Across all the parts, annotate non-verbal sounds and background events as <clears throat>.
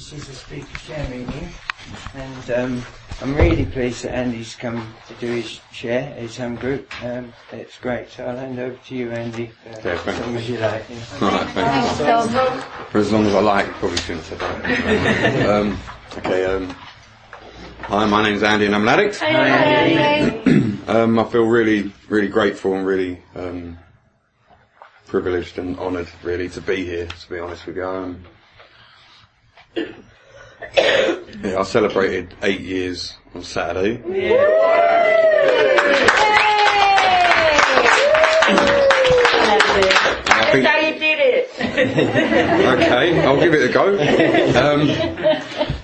This is a speaker share meeting, and um, I'm really pleased that Andy's come to do his share, his home group. Um, it's great, so I'll hand over to you, Andy, for Yeah, as long as you like. yeah. Alright, thank you. For as long as I like, probably shouldn't have said that. <laughs> um, okay, um, hi, my name's Andy and I'm an addict. <clears throat> Um, I feel really, really grateful and really um, privileged and honoured, really, to be here. To be honest with you, um, yeah, I celebrated eight years on Saturday. I think- That's how you did it. <laughs> okay, I'll give it a go. Um,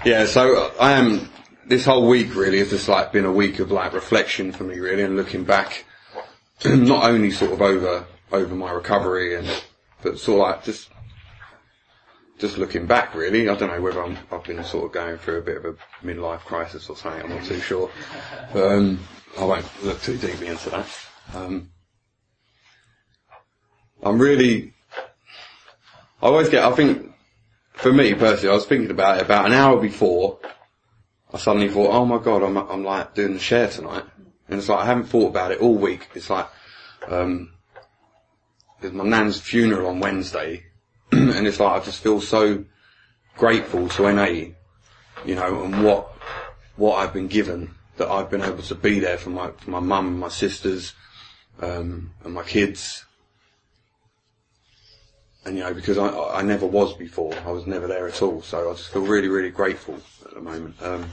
yeah, so I am. This whole week really has just like been a week of like reflection for me, really, and looking back, <clears throat> not only sort of over over my recovery and, but sort of like just just looking back, really. I don't know whether I'm, I've been sort of going through a bit of a midlife crisis or something. I'm not too sure. Um, I won't look too deeply into that. Um, I'm really I always get, I think, for me personally, I was thinking about it about an hour before, I suddenly thought, oh my god, I'm, I'm like doing the share tonight. And it's like, I haven't thought about it all week. It's like, um, there's my nan's funeral on Wednesday, and it's like, I just feel so grateful to NA, you know, and what, what I've been given, that I've been able to be there for my, for my mum and my sisters, um, and my kids, and you know, because I, I never was before, I was never there at all, so I just feel really, really grateful at the moment. Um,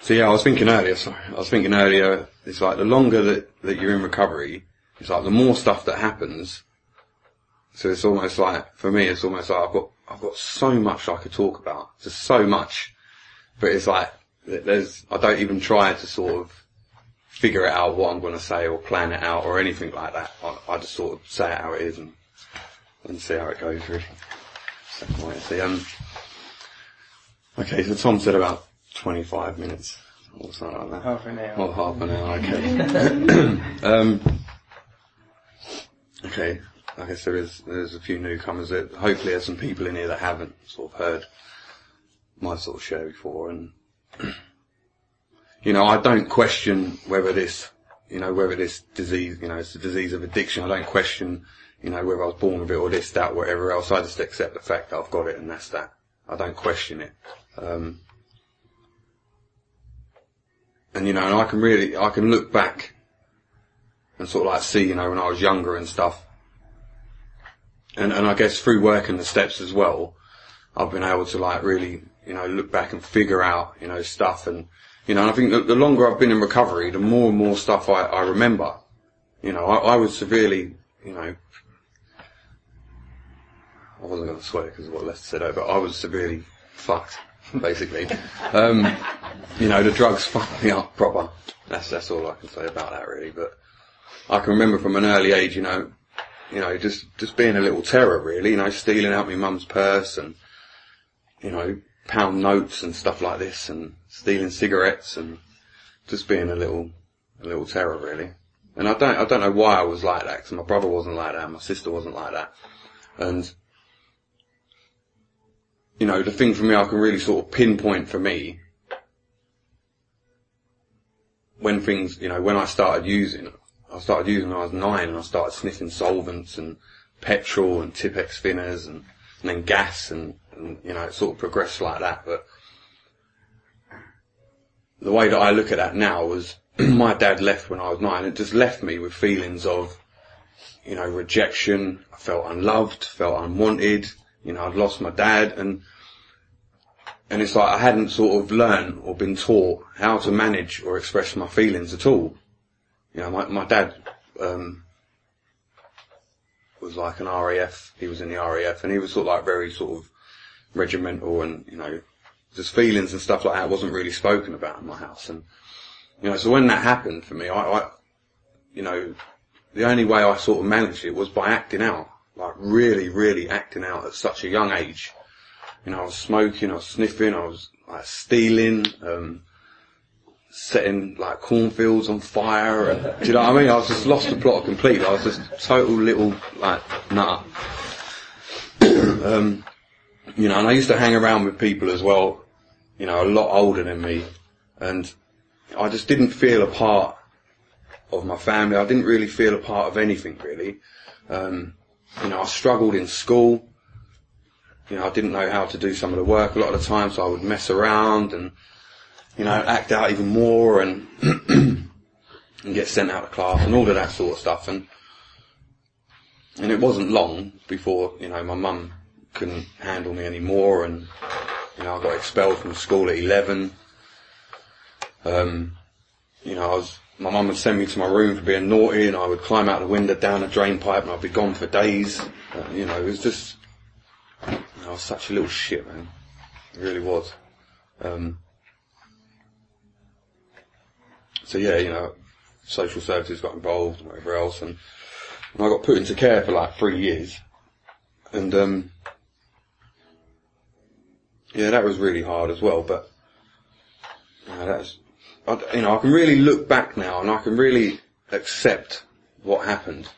so yeah, I was thinking earlier, sorry, I was thinking earlier, it's like the longer that, that you're in recovery, it's like the more stuff that happens, so it's almost like, for me, it's almost like I've got, I've got so much I could talk about, just so much, but it's like, there's, I don't even try to sort of figure it out what I'm going to say or plan it out or anything like that. I, I just sort of say it how it is and, and see how it goes really. So, wait see. Um, okay, so Tom said about 25 minutes or something like that. Half an hour. Or half an hour, okay. <laughs> <coughs> um, okay, I guess there is, there's a few newcomers that, hopefully there's some people in here that haven't sort of heard my sort of share before and, <clears throat> you know, I don't question whether this, you know, whether this disease, you know, it's a disease of addiction. I don't question, you know, whether I was born with it or this, that, whatever else. I just accept the fact that I've got it and that's that. I don't question it. Um, and you know, and I can really, I can look back and sort of like see, you know, when I was younger and stuff. And, and I guess through working the steps as well, I've been able to like really, you know, look back and figure out, you know, stuff and, you know, and I think that the longer I've been in recovery, the more and more stuff I, I remember. You know, I, I was severely, you know, I wasn't going to swear because of what Lester said, but I was severely fucked, basically. <laughs> um, you know, the drugs fucked me up proper. That's, that's all I can say about that really, but I can remember from an early age, you know, you know, just, just being a little terror really, you know, stealing out my mum's purse and, you know, pound notes and stuff like this and stealing cigarettes and just being a little, a little terror really. And I don't, I don't know why I was like that because my brother wasn't like that, my sister wasn't like that. And, you know, the thing for me I can really sort of pinpoint for me when things, you know, when I started using, I started using when I was nine and I started sniffing solvents and petrol and Tipp-Ex thinners and, and then gas and, and, you know, it sort of progressed like that. But the way that I look at that now was <clears throat> my dad left when I was nine. It just left me with feelings of, you know, rejection. I felt unloved, felt unwanted. You know, I'd lost my dad and, and it's like I hadn't sort of learned or been taught how to manage or express my feelings at all. You know, my, my dad, um, was like an RAF. He was in the RAF and he was sort of like very sort of regimental and, you know, just feelings and stuff like that wasn't really spoken about in my house. And, you know, so when that happened for me, I, I you know, the only way I sort of managed it was by acting out. Like really, really acting out at such a young age. You know, I was smoking, I was sniffing, I was like stealing, um, setting like cornfields on fire. And, do you know what I mean? I was just lost the plot completely. I was just total little like nut. <coughs> um, you know, and I used to hang around with people as well, you know, a lot older than me, and I just didn't feel a part of my family. I didn't really feel a part of anything really. Um, you know, I struggled in school. You know, I didn't know how to do some of the work a lot of the time, so I would mess around and, you know, act out even more and, <clears throat> and get sent out of class and all of that sort of stuff. And, and it wasn't long before, you know, my mum couldn't handle me anymore and, you know, I got expelled from school at 11. Um, you know, I was, my mum would send me to my room for being naughty and I would climb out the window down a drain pipe and I'd be gone for days. Uh, you know, it was just, you know, I was such a little shit, man. It really was. Um, so yeah, you know, social services got involved and whatever else and, and I got put into care for like three years. And, um, yeah, that was really hard as well, but, you know, that was, I, you know, I can really look back now and I can really accept what happened.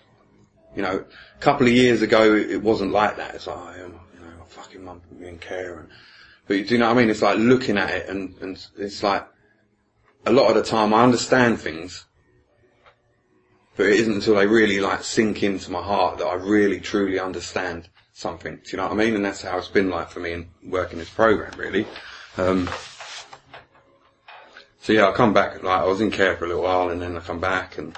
You know, a couple of years ago it wasn't like that. It's like, oh, you know, fucking mum in care and, but do you know what I mean? It's like looking at it and, and it's like, a lot of the time I understand things, but it isn't until they really like sink into my heart that I really truly understand something. Do you know what I mean? And that's how it's been like for me in working this program really. Um, so yeah, I come back, like I was in care for a little while and then I come back and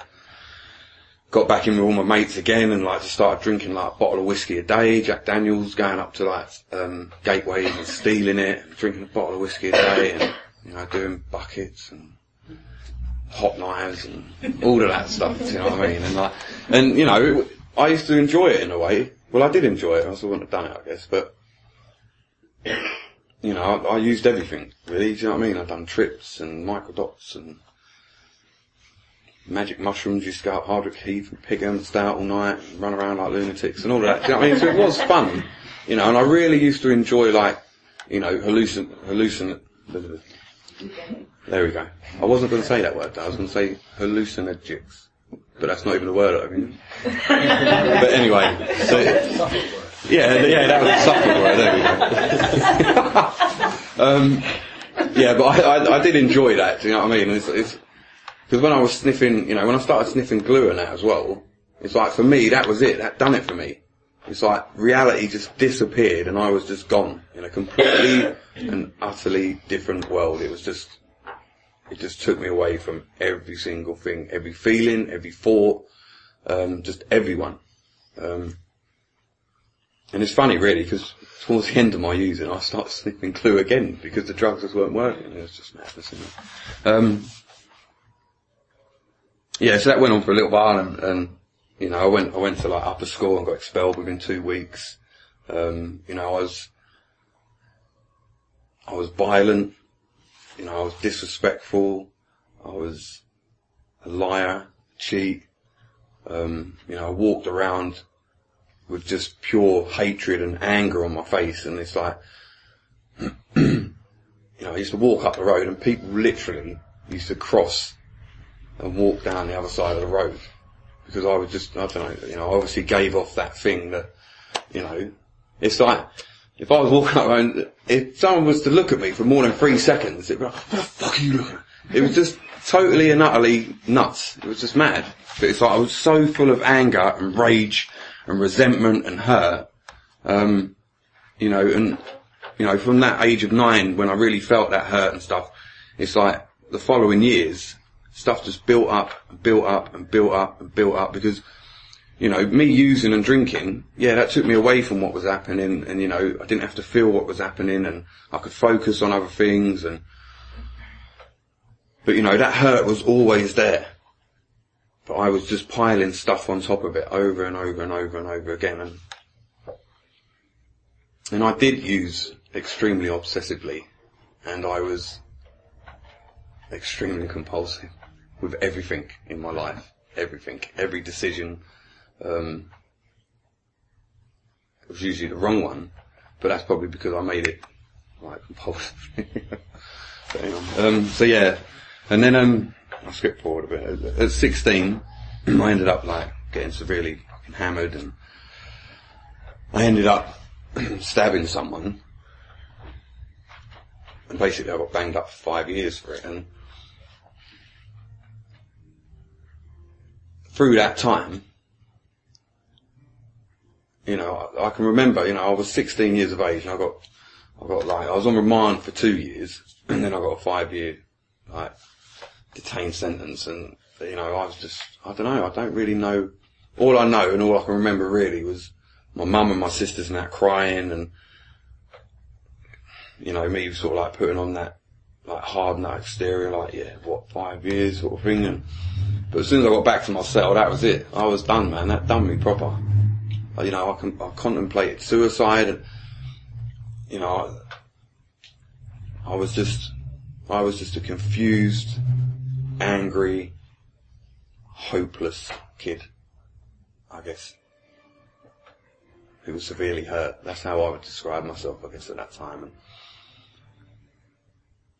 got back in with all my mates again and like just started drinking like a bottle of whiskey a day, Jack Daniels, going up to like, um, gateways and stealing it, drinking a bottle of whiskey a day and, you know, doing buckets and hot knives and all of that stuff, you know what I mean? And like, and you know, I used to enjoy it in a way. Well, I did enjoy it, I also wouldn't have done it, I guess, but <clears throat> you know, I, I, used everything, really, do you know what I mean? I've done trips and microdots and magic mushrooms, used to go up Hardwick Heath and pick them, stay out all night and run around like lunatics and all that, do you know what I mean? So it was fun, you know, and I really used to enjoy like, you know, hallucin, hallucin, there we go. I wasn't going to say that word, Though. I was going to say hallucinogens. But that's not even a word, I mean. <laughs> but anyway, so, yeah, yeah, that was a subtle word. There we go. <laughs> um, yeah, but I, I, I, did enjoy that. Do you know what I mean? It's because when I was sniffing, you know, when I started sniffing glue and that as well, it's like for me that was it. That done it for me. It's like reality just disappeared and I was just gone in a completely and utterly different world. It was just, it just took me away from every single thing, every feeling, every thought, um, just everyone. Um, and it's funny really because towards the end of my using I started sniffing glue again because the drugs just weren't working. It was just madness. Um, yeah, so that went on for a little while and, and, you know, I went, I went to like upper school and got expelled within two weeks. Um, you know, I was, I was violent. You know, I was disrespectful. I was a liar, cheat. Um, you know, I walked around with just pure hatred and anger on my face and it's like, <clears throat> you know, I used to walk up the road and people literally used to cross and walk down the other side of the road because I was just, I don't know, you know, I obviously gave off that thing that, you know, it's like, if I was walking up and if someone was to look at me for more than three seconds, it'd be like, what the fuck are you looking at? It was just totally and utterly nuts. It was just mad. But it's like I was so full of anger and rage and resentment and hurt. Um, you know, and, you know, from that age of nine when I really felt that hurt and stuff, it's like the following years, stuff just built up and built up and built up and built up because, you know, me using and drinking, yeah, that took me away from what was happening and, you know, I didn't have to feel what was happening and I could focus on other things and, but you know, that hurt was always there. But I was just piling stuff on top of it over and over and over and over again and, and I did use extremely obsessively and I was extremely compulsive with everything in my life. Everything. Every decision. Um, it was usually the wrong one, but that's probably because I made it like compulsive. <laughs> um, so yeah, and then um, I skipped forward a bit. At 16, <clears throat> I ended up like getting severely fucking hammered and I ended up <clears throat> stabbing someone and basically I got banged up for five years for it and through that time, you know, I, I, can remember, you know, I was 16 years of age and I got, I got like, I was on remand for two years <clears throat> and then I got a five year, like, detained sentence and, you know, I was just, I don't know, I don't really know, all I know and all I can remember really was my mum and my sisters and that crying and, you know, me sort of like putting on that, like hard nut exterior, like, yeah, what, five years sort of thing and, but as soon as I got back to my cell, that was it. I was done, man. That done me proper. Uh, you know, I, I contemplated suicide and, you know, I, I was just, I was just a confused, angry, hopeless kid, I guess, who was severely hurt. That's how I would describe myself, I guess, at that time. And,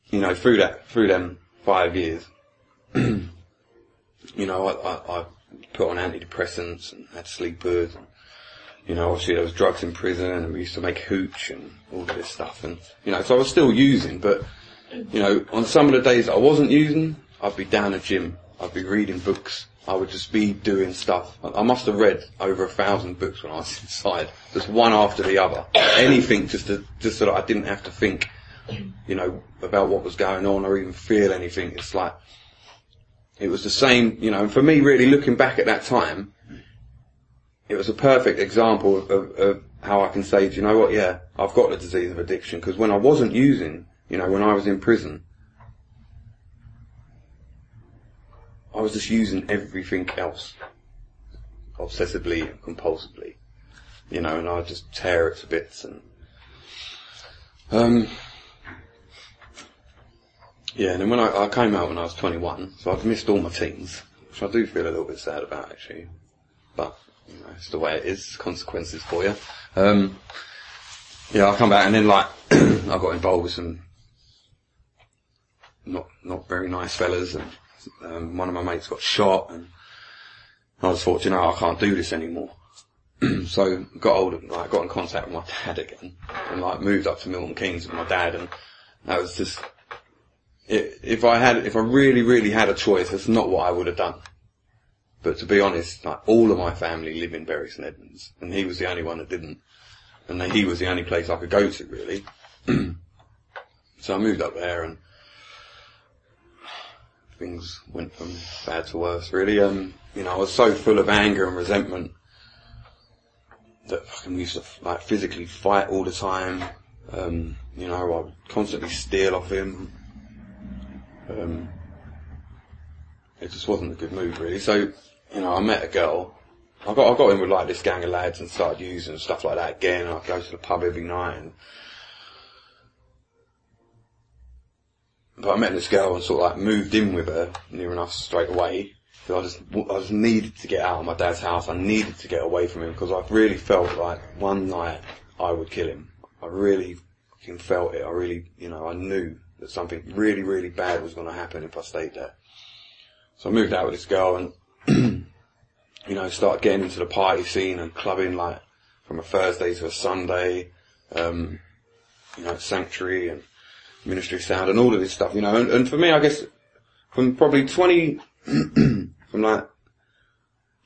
you know, through that, through them five years, <clears throat> you know, I, I, I put on antidepressants and had sleepers and, you know, obviously there was drugs in prison and we used to make hooch and all this stuff and, you know, so I was still using, but, you know, on some of the days I wasn't using, I'd be down a gym, I'd be reading books, I would just be doing stuff. I must have read over a thousand books when I was <laughs> inside, just one after the other. Anything just to, just so that I didn't have to think, you know, about what was going on or even feel anything. It's like, it was the same, you know, and for me really looking back at that time, it was a perfect example of, of how I can say, do you know what, yeah, I've got the disease of addiction, because when I wasn't using, you know, when I was in prison, I was just using everything else, obsessively compulsively, you know, and I'd just tear it to bits and, um, yeah, and then when I, I came out when I was 21, so I've missed all my teens, which I do feel a little bit sad about actually. But, it's the way it is, consequences for you. Um, yeah, I come back and then like, <clears throat> I got involved with some not, not very nice fellas and, um, one of my mates got shot and I just thought, you know, I can't do this anymore. <clears throat> so got older, like, got in contact with my <laughs> dad again and like moved up to Milton Keynes with my dad and that was just, if I had, if I really, really had a choice, that's not what I would have done. But to be honest, like all of my family live in Bury St Edmunds, and he was the only one that didn't, and he was the only place I could go to really. <clears throat> so I moved up there, and things went from bad to worse. Really, um, you know, I was so full of anger and resentment that I used to like physically fight all the time. Um, you know, I would constantly steal off him. Um, it just wasn't a good move really. So, you know, I met a girl. I got, I got in with like this gang of lads and started using and stuff like that again. I'd go to the pub every night and, but I met this girl and sort of like moved in with her near enough straight away. So I just, I just needed to get out of my dad's house. I needed to get away from him because I really felt like one night I would kill him. I really fucking felt it. I really, you know, I knew that something really, really bad was going to happen if I stayed there. So I moved out with this girl and, <clears throat> you know, started getting into the party scene and clubbing like from a Thursday to a Sunday, um, you know, Sanctuary and Ministry Sound and all of this stuff, you know, and, and for me, I guess from probably 20, <clears throat> from like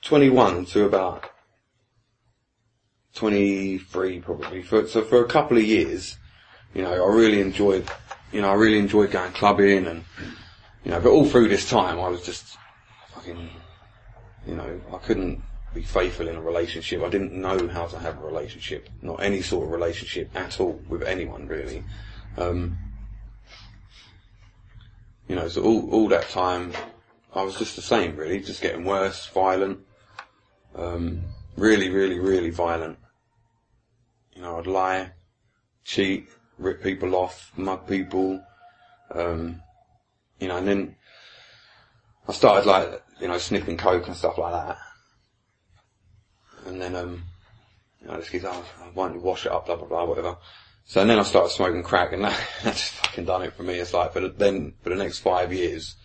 21 to about 23 probably, for, so for a couple of years, you know, I really enjoyed you know, I really enjoyed going clubbing and, you know, but all through this time I was just fucking, you know, I couldn't be faithful in a relationship. I didn't know how to have a relationship, not any sort of relationship at all with anyone really. Um, you know, so all, all that time I was just the same really, just getting worse, violent, um, really, really, really violent. You know, I'd lie, cheat, rip people off, mug people, um, you know, and then I started like, you know, sniffing coke and stuff like that. And then, um, you know, this kid's, oh, why don't you wash it up, blah, blah, blah, whatever. So then I started smoking crack and <laughs> that, that just fucking done it for me. It's like, but then, for the next five years,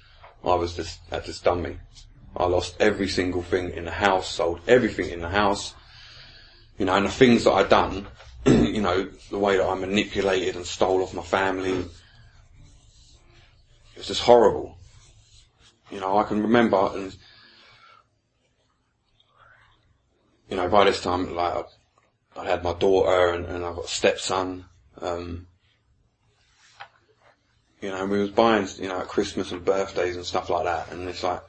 I was just, that just done me. I lost every single thing in the house, sold everything in the house, you know, and the things that I'd done, <clears throat> you know, the way that I manipulated and stole off my family, it was just horrible. You know, I can remember and, you know, by this time, like, I, I had my daughter and, and I've got a stepson, um, you know, we was buying, you know, at Christmas and birthdays and stuff like that, and it's like,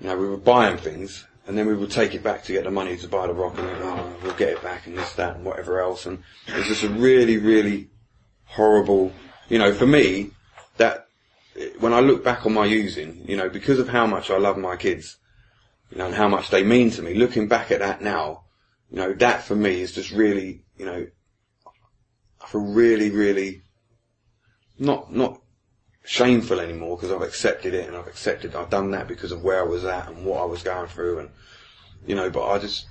you know, we were buying things, and then we would take it back to get the money to buy the rock, and oh, we'll get it back, and this, that, and whatever else, and it was just a really, really horrible, you know, for me, that, when I look back on my using, you know, because of how much I love my kids, you know, and how much they mean to me, looking back at that now, you know, that for me is just really, you know, I feel really, really, not, not shameful anymore because I've accepted it and I've accepted, I've done that because of where I was at and what I was going through and, you know, but I just,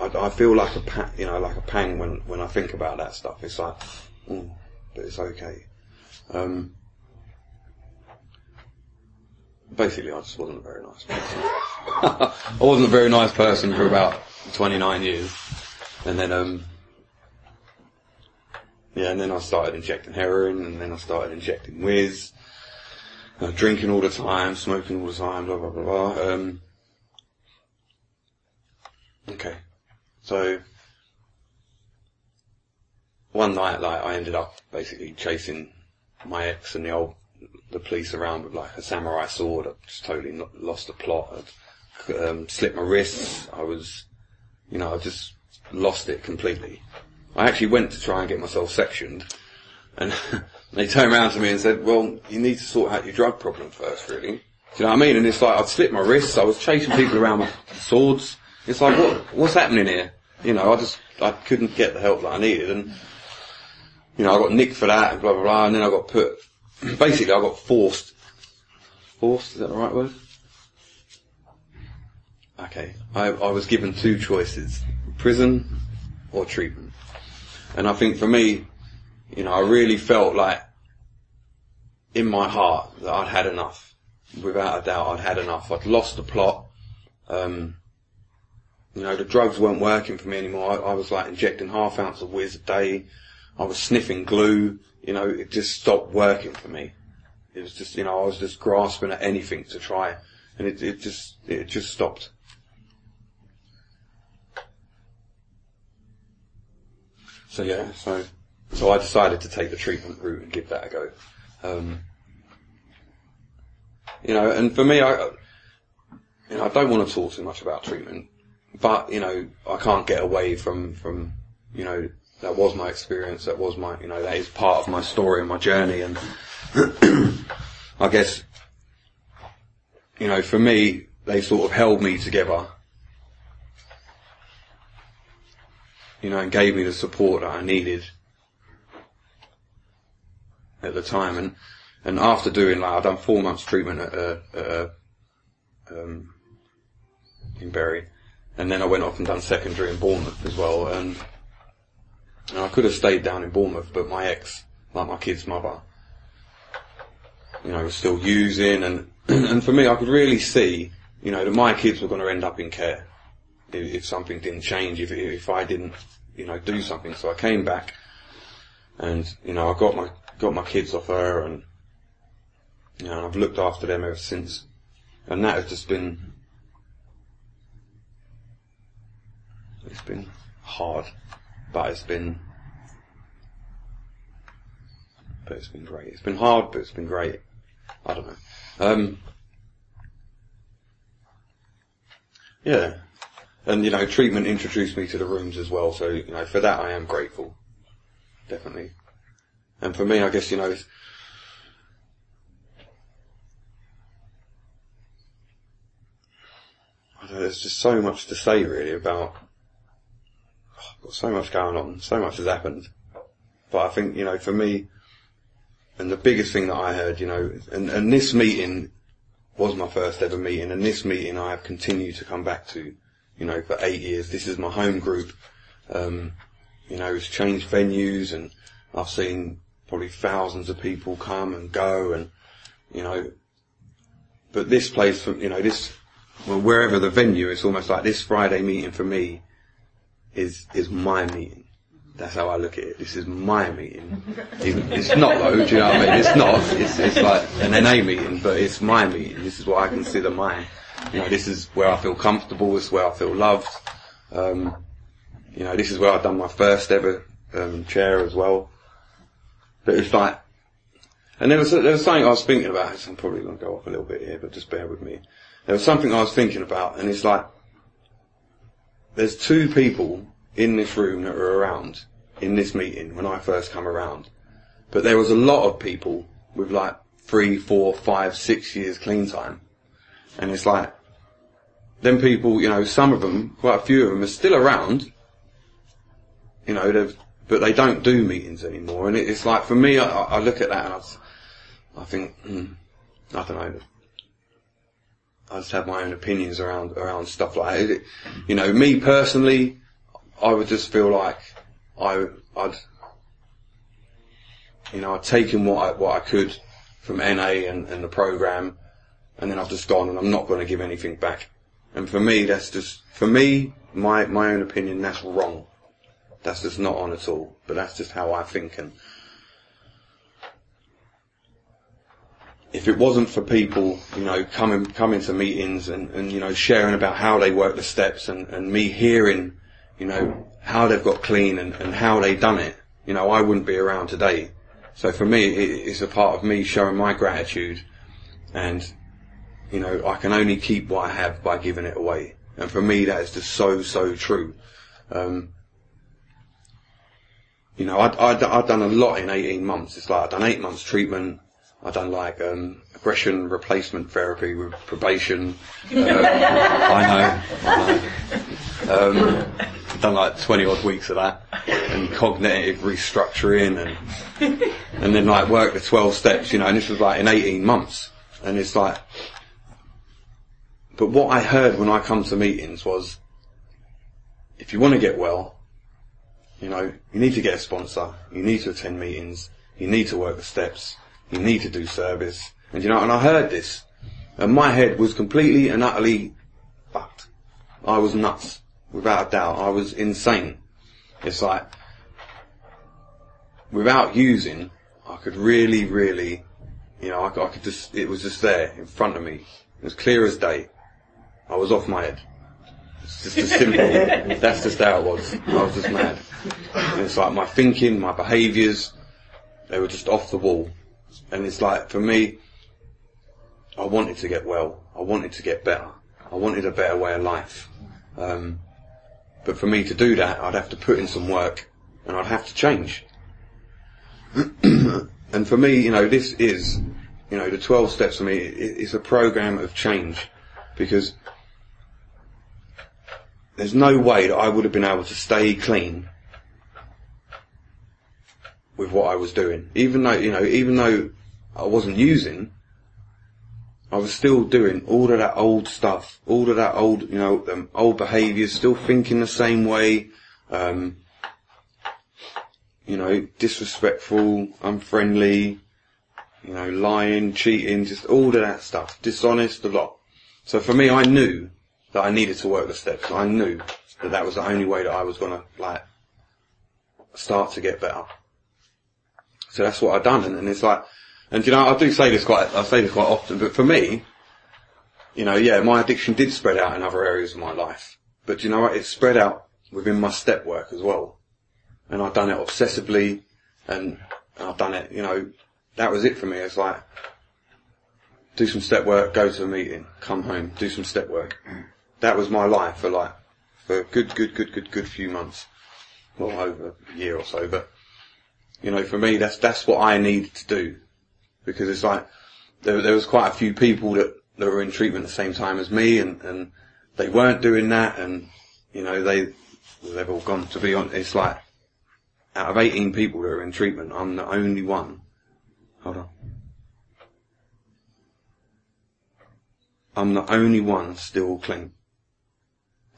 I, I feel like a, pa- you know, like a pang when, when I think about that stuff. It's like, mm, but it's okay. Um, basically I just wasn't a very nice person. <laughs> I wasn't a very nice person for about 29 years. And then, um, yeah, and then I started injecting heroin, and then I started injecting whiz, uh, drinking all the time, smoking all the time, blah blah blah blah. Um, okay, so one night, like I ended up basically chasing my ex and the old the police around with like a samurai sword. I just totally lo- lost the plot. I'd um, slipped my wrists. I was, you know, I just lost it completely. I actually went to try and get myself sectioned, and <laughs> they turned around to me and said, "Well, you need to sort out your drug problem first, really." Do you know what I mean? And it's like I'd slipped my wrists. I was chasing people around with swords. It's like, what, what's happening here? You know, I just I couldn't get the help that I needed, and you know, I got nicked for that and blah blah blah, and then I got put. <clears throat> Basically, I got forced. Forced is that the right word? Okay, I, I was given two choices: prison or treatment. And I think for me, you know, I really felt like in my heart that I'd had enough. Without a doubt, I'd had enough. I'd lost the plot. Um, you know, the drugs weren't working for me anymore. I, I was like injecting half ounce of whiz a day. I was sniffing glue. You know, it just stopped working for me. It was just, you know, I was just grasping at anything to try, and it, it just, it just stopped. So yeah, so so I decided to take the treatment route and give that a go. Um, you know, and for me, I, you know, I don't want to talk too much about treatment, but you know, I can't get away from from you know that was my experience, that was my you know that is part of my story and my journey, and <clears throat> I guess you know for me they sort of held me together you know, and gave me the support that I needed at the time. And, and after doing like, I've done four months treatment at, uh, uh, um, in Bury. And then I went off and done secondary in Bournemouth as well. And, and I could have stayed down in Bournemouth, but my ex, like my kid's mother, you know, was still using and, <clears throat> and for me I could really see, you know, that my kids were going to end up in care if, if something didn't change, if, if I didn't, you know, do something. So I came back and, you know, I got my, got my kids off her and, you know, and I've looked after them ever since. And that has just been, it's been hard, but it's been, but it's been great. It's been hard, but it's been great. I don't know. Um, yeah. And, you know, treatment introduced me to the rooms as well, so, you know, for that I am grateful. Definitely. And for me, I guess, you know, there's just so much to say really about, so much going on, so much has happened. But I think, you know, for me, and the biggest thing that I heard, you know, and, and this meeting was my first ever meeting, and this meeting I have continued to come back to, you know, for eight years. This is my home group. Um, you know, it's changed venues and I've seen probably thousands of people come and go and, you know, but this place, you know, this, well, wherever the venue, it's almost like this Friday meeting for me is, is my meeting. That's how I look at it. This is my meeting. It's not though, do you know what I mean? It's not. It's, it's like an NA meeting, but it's my meeting. This is what I consider mine. You know, this is where I feel comfortable. This is where I feel loved. Um, you know, this is where I've done my first ever um, chair as well. But it's like, and there was there was something I was thinking about. I'm probably going to go off a little bit here, but just bear with me. There was something I was thinking about, and it's like, there's two people in this room that are around in this meeting when I first come around, but there was a lot of people with like three, four, five, six years clean time, and it's like, then people, you know, some of them, quite a few of them, are still around. You know, they've, but they don't do meetings anymore, and it, it's like for me, I, I look at that and I think, hmm, I don't know. I just have my own opinions around around stuff like that. You know, me personally, I would just feel like I, I'd, you know, I'd taken what I, what I could from NA and, and the program, and then I've just gone and I'm not going to give anything back. And for me, that's just, for me, my, my own opinion, that's wrong. That's just not on at all. But that's just how I think and if it wasn't for people, you know, coming, coming to meetings and, and, you know, sharing about how they work the steps and, and me hearing, you know, how they've got clean and, and how they done it, you know, I wouldn't be around today. So for me, it, it's a part of me showing my gratitude and, you know, I can only keep what I have by giving it away. And for me, that is just so, so true. Um, you know, I'd, I'd, I'd done a lot in 18 months. It's like I'd done eight months treatment. I'd done like, um, aggression replacement therapy with probation. Uh, <laughs> I know, I know. Um, done like 20 odd weeks of that and cognitive restructuring and, and then like work the 12 steps, you know, and this was like in 18 months. And it's like, but what I heard when I come to meetings was, if you want to get well, you know, you need to get a sponsor, you need to attend meetings, you need to work the steps, you need to do service. And you know, and I heard this, and my head was completely and utterly fucked. I was nuts, without a doubt. I was insane. It's like, without using, I could really, really, you know, I, could- I could just, it was just there in front of me. It was clear as day. I was off my head. It's just as simple. <laughs> That's just how it was. I was just mad. And it's like my thinking, my behaviours, they were just off the wall. And it's like, for me, I wanted to get well. I wanted to get better. I wanted a better way of life. Um, but for me to do that, I'd have to put in some work and I'd have to change. <clears throat> and for me, you know, this is, you know, the 12 steps for me, it, it's a program of change because there's no way that I would have been able to stay clean with what I was doing. Even though, you know, even though I wasn't using, I was still doing all of that old stuff, all of that old, you know, um, old behaviours, still thinking the same way, um, you know, disrespectful, unfriendly, you know, lying, cheating, just all of that stuff, dishonest, a lot. So for me, I knew that I needed to work the steps. I knew that that was the only way that I was gonna, like, start to get better. So that's what I've done, and, and it's like, and you know, I do say this quite, I say this quite often, but for me, you know, yeah, my addiction did spread out in other areas of my life, but you know what, it spread out within my step work as well, and I've done it obsessively, and I've done it, you know, that was it for me. It's like, do some step work, go to a meeting, come home, do some step work. That was my life for like, for a good, good, good, good, good few months. Well, over a year or so, but, you know, for me, that's, that's what I needed to do. Because it's like, there, there was quite a few people that, that were in treatment at the same time as me and, and they weren't doing that and, you know, they, they've all gone to be on, it's like, out of 18 people that are in treatment, I'm the only one. Hold on. I'm the only one still clean.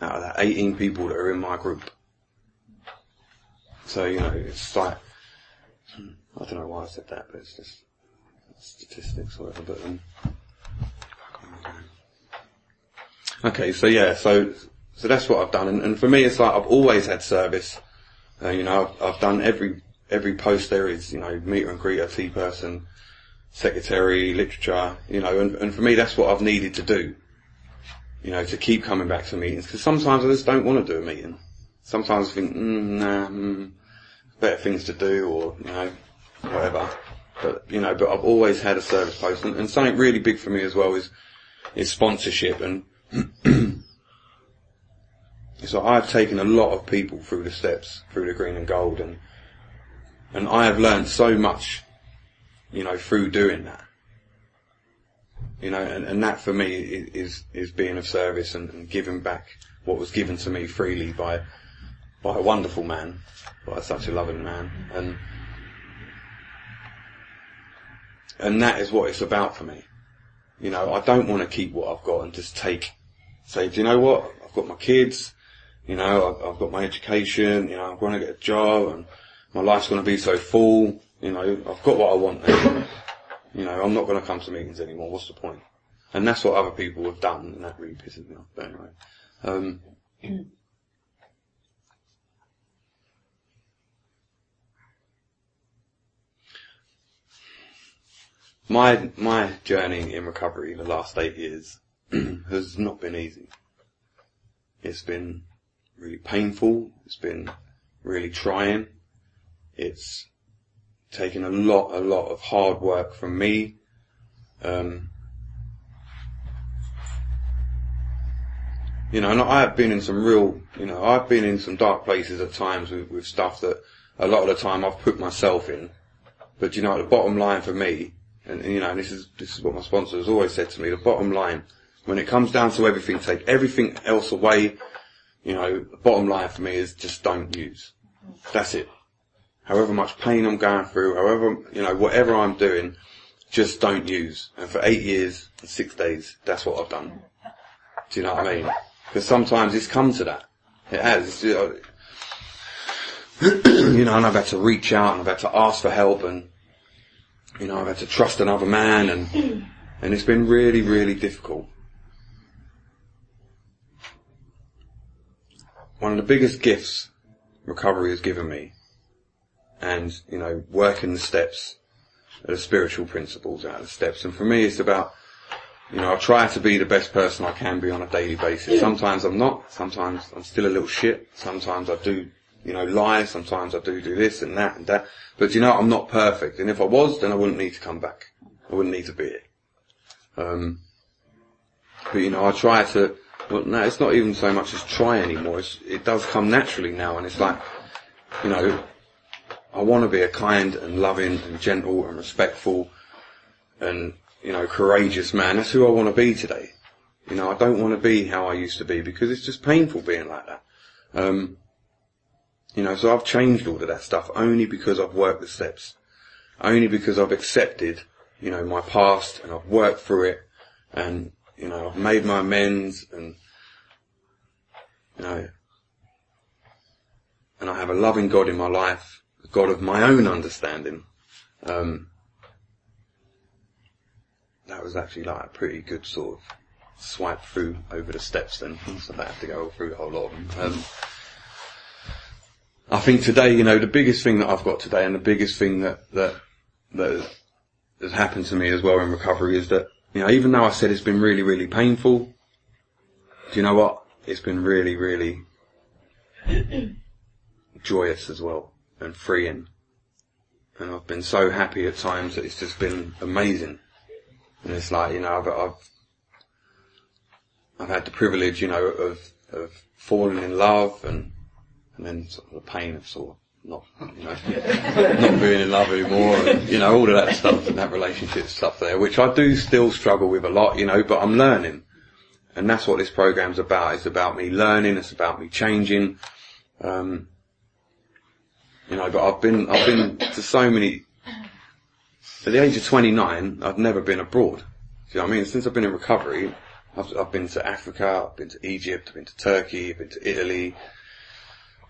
Out of that 18 people that are in my group. So, you know, it's like, I don't know why I said that, but it's just statistics or whatever, but um, Okay, so yeah, so, so that's what I've done, and, and for me it's like I've always had service, Uh, you know, I've, I've done every, every post there is, you know, meet and greet, a tea person, secretary, literature, you know, and, and for me that's what I've needed to do. You know, to keep coming back to meetings, because sometimes I just don't want to do a meeting. Sometimes I think, mm, nah, mm, better things to do, or, you know, you know, but I've always had a service post, and, and something really big for me as well is, is sponsorship, and <clears throat> so I've taken a lot of people through the steps, through the green and gold, and, and I have learned so much you know, through doing that. You know, and, and that for me is, is being of service and, and giving back what was given to me freely by, by a wonderful man, by such a loving man. And, and that is what it's about for me. You know, I don't want to keep what I've got and just take, say, do you know what? I've got my kids, you know, I've, I've got my education, you know, I'm going to get a job and my life's going to be so full you know, I've got what I want now. You know, I'm not going to come to meetings anymore. What's the point? And that's what other people have done, and that really pisses me off. But anyway, um, <clears throat> my my journey in recovery in the last eight years <clears throat> has not been easy. It's been really painful. It's been really trying. It's taken a lot, a lot of hard work from me. Um, you know, and I have been in some real, you know, I've been in some dark places at times with, with stuff that a lot of the time I've put myself in. But you know, the bottom line for me, and, and you know, this is, this is what my sponsor has always said to me, the bottom line, when it comes down to everything, take everything else away, you know, the bottom line for me is just don't use. That's it however much pain I'm going through, however, you know, whatever I'm doing, just don't use. And for eight years and six days, that's what I've done. Do you know what I mean? Because sometimes it's come to that. It has. <clears throat> You know, and I've had to reach out and I've had to ask for help and, you know, I've had to trust another man and, <clears throat> and it's been really, really difficult. One of the biggest gifts recovery has given me and, you know, working the steps, the spiritual principles out of the steps. And for me, it's about, you know, I try to be the best person I can be on a daily basis. Sometimes I'm not. Sometimes I'm still a little shit. Sometimes I do, you know, lie. Sometimes I do do this and that and that. But you know, I'm not perfect. And if I was, then I wouldn't need to come back. I wouldn't need to be it. Um, but you know, I try to, well, no, it's not even so much as try anymore. It's, it does come naturally now and it's like, you know, I want to be a kind and loving and gentle and respectful and, you know, courageous man. That's who I want to be today. You know, I don't want to be how I used to be because it's just painful being like that. Um, you know, so I've changed all of that stuff only because I've worked the steps. Only because I've accepted, you know, my past and I've worked through it and, you know, I've made my amends and, you know, and I have a loving God in my life a God of my own understanding. Um, that was actually like a pretty good sort of swipe through over the steps then, so I have to go through the whole lot of them. Um, I think today, you know, the biggest thing that I've got today and the biggest thing that, that, that has happened to me as well in recovery is that, you know, even though I said it's been really, really painful, do you know what? It's been really, really <clears throat> joyous as well and freeing. And I've been so happy at times that it's just been amazing. And it's like, you know, I've, I've, I've had the privilege, you know, of, of falling in love and, and then sort of the pain of sort of not, you know, <laughs> not being in love anymore and, you know, all of that stuff and that relationship stuff there, which I do still struggle with a lot, you know, but I'm learning. And that's what this program's about. It's about me learning. It's about me changing. Um, you know, but I've been, I've been to so many, at the age of 29, I've never been abroad. Know what I mean? Since I've been in recovery, I've, I've been to Africa, I've been to Egypt, I've been to Turkey, I've been to Italy,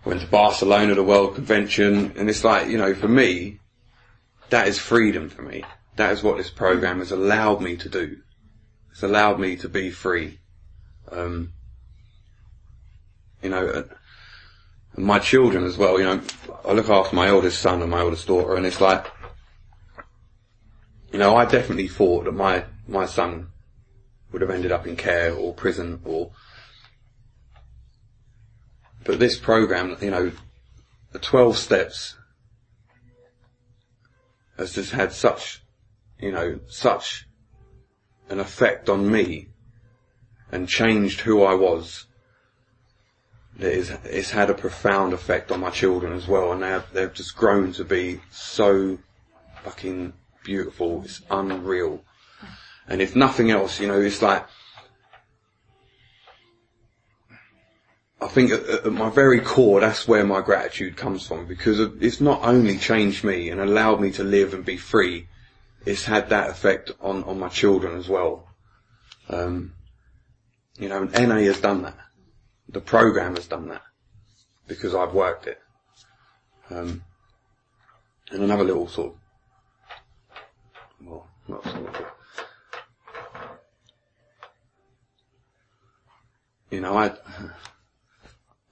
went to Barcelona, at the World Convention, and it's like, you know, for me, that is freedom for me. That is what this program has allowed me to do. It's allowed me to be free. Um, you know, my children as well, you know, I look after my oldest son and my oldest daughter and it's like, you know, I definitely thought that my, my son would have ended up in care or prison or, but this program, you know, the 12 steps has just had such, you know, such an effect on me and changed who I was. It is, it's had a profound effect on my children as well and they've, they've just grown to be so fucking beautiful. It's unreal. And if nothing else, you know, it's like, I think at, at, my very core, that's where my gratitude comes from because it's not only changed me and allowed me to live and be free, it's had that effect on, on my children as well. Um, you know, NA has done that. The program has done that because I've worked it. Um, and another little sort of, well, not sort of, you know, I,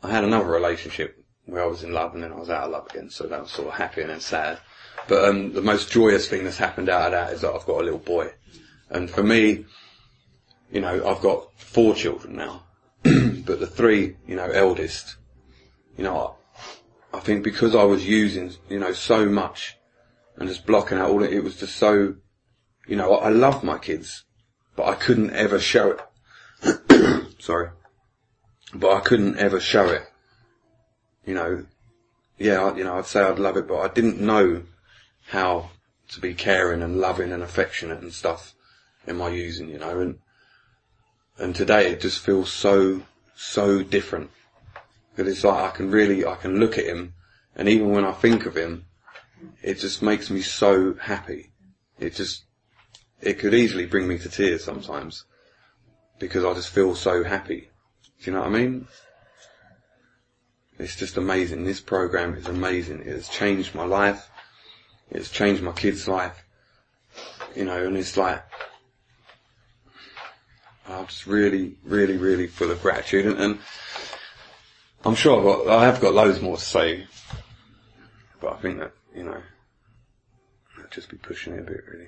I had another relationship where I was in love and then I was out of love again, so that was sort of happy and then sad. But um, the most joyous thing that's happened out of that is that I've got a little boy. And for me, you know, I've got four children now, <clears throat> but the three, you know, eldest, you know, I, I think because I was using, you know, so much and just blocking out all it, it was just so, you know, I, I love my kids, but I couldn't ever show it. <coughs> Sorry but I couldn't ever show it. You know, yeah, you know, I'd say I'd love it, but I didn't know how to be caring and loving and affectionate and stuff in my using, you know, and, and today it just feels so, so different. Because it's like I can really, I can look at him and even when I think of him, it just makes me so happy. It just, it could easily bring me to tears sometimes because I just feel so happy. Do you know what I mean? It's just amazing. This program is amazing. It has changed my life. It's changed my kid's life. You know, and it's like, I'm just really, really, really full of gratitude and, and I'm sure I've got, I have got loads more to say, but I think that, you know, I'd just be pushing it a bit really.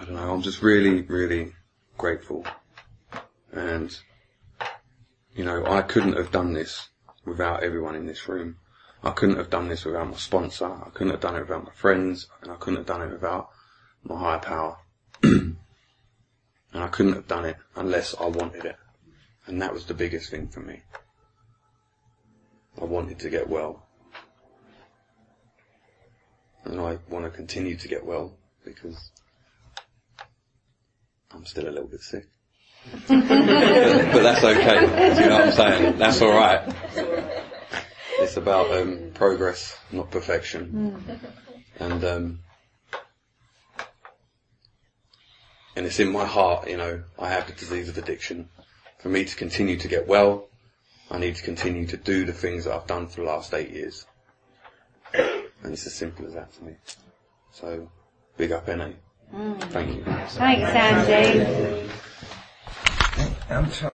I don't know, I'm just really, really grateful. And, you know, I couldn't have done this without everyone in this room. I couldn't have done this without my sponsor. I couldn't have done it without my friends. And I couldn't have done it without my higher power. <clears throat> and I couldn't have done it unless I wanted it. And that was the biggest thing for me. I wanted to get well. And I want to continue to get well because I'm still a little bit sick. <laughs> but, that's okay. Do you know what I'm saying? That's alright. It's about um, progress, not perfection. And um, and it's in my heart, you know, I have the disease of addiction. For me to continue to get well, I need to continue to do the things that I've done for the last eight years. And it's as simple as that for me. So, big up NA. Thank you. Thanks, Andy. I'm sorry.